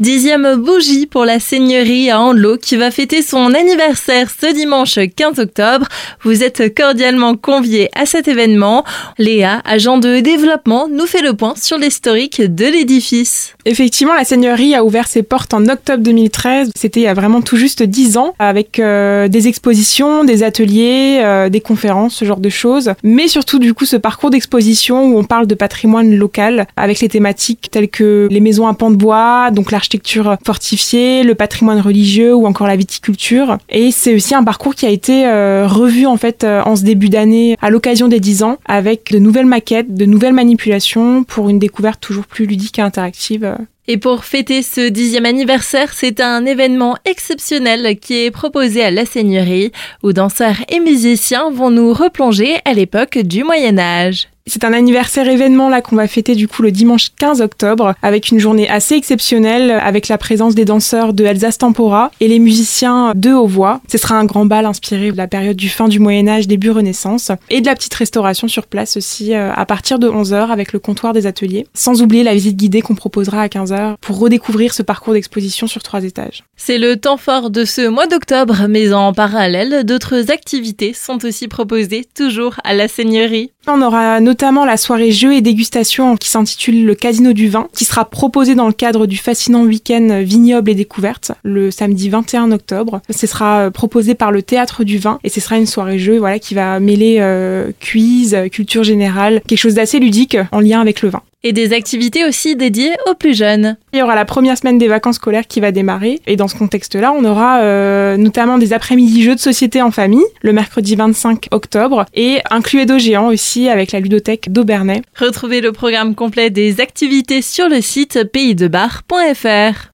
Dixième bougie pour la Seigneurie à Andelot qui va fêter son anniversaire ce dimanche 15 octobre. Vous êtes cordialement conviés à cet événement. Léa, agent de développement, nous fait le point sur l'historique de l'édifice. Effectivement, la Seigneurie a ouvert ses portes en octobre 2013. C'était il y a vraiment tout juste dix ans avec euh, des expositions, des ateliers, euh, des conférences, ce genre de choses. Mais surtout du coup ce parcours d'exposition où on parle de patrimoine local avec les thématiques telles que les maisons à pans de bois, donc l'architecture l'architecture fortifiée, le patrimoine religieux ou encore la viticulture. Et c'est aussi un parcours qui a été euh, revu en fait euh, en ce début d'année à l'occasion des 10 ans avec de nouvelles maquettes, de nouvelles manipulations pour une découverte toujours plus ludique et interactive. Et pour fêter ce dixième anniversaire, c'est un événement exceptionnel qui est proposé à la Seigneurie, où danseurs et musiciens vont nous replonger à l'époque du Moyen Âge. C'est un anniversaire événement là qu'on va fêter du coup le dimanche 15 octobre avec une journée assez exceptionnelle avec la présence des danseurs de Alsace Tempora et les musiciens de Haut-Voix. Ce sera un grand bal inspiré de la période du fin du Moyen Âge, début Renaissance et de la petite restauration sur place aussi euh, à partir de 11h avec le comptoir des ateliers. Sans oublier la visite guidée qu'on proposera à 15h pour redécouvrir ce parcours d'exposition sur trois étages. C'est le temps fort de ce mois d'octobre mais en parallèle d'autres activités sont aussi proposées toujours à la Seigneurie. On aura notamment la soirée jeux et dégustation qui s'intitule le Casino du vin, qui sera proposée dans le cadre du fascinant week-end vignoble et découverte le samedi 21 octobre. Ce sera euh, proposé par le Théâtre du vin et ce sera une soirée jeu voilà, qui va mêler euh, quiz, culture générale, quelque chose d'assez ludique en lien avec le vin et des activités aussi dédiées aux plus jeunes. Il y aura la première semaine des vacances scolaires qui va démarrer et dans ce contexte-là, on aura euh, notamment des après-midi jeux de société en famille le mercredi 25 octobre et un Cluedo géant aussi avec la ludothèque d'Aubernay. Retrouvez le programme complet des activités sur le site paysdebar.fr.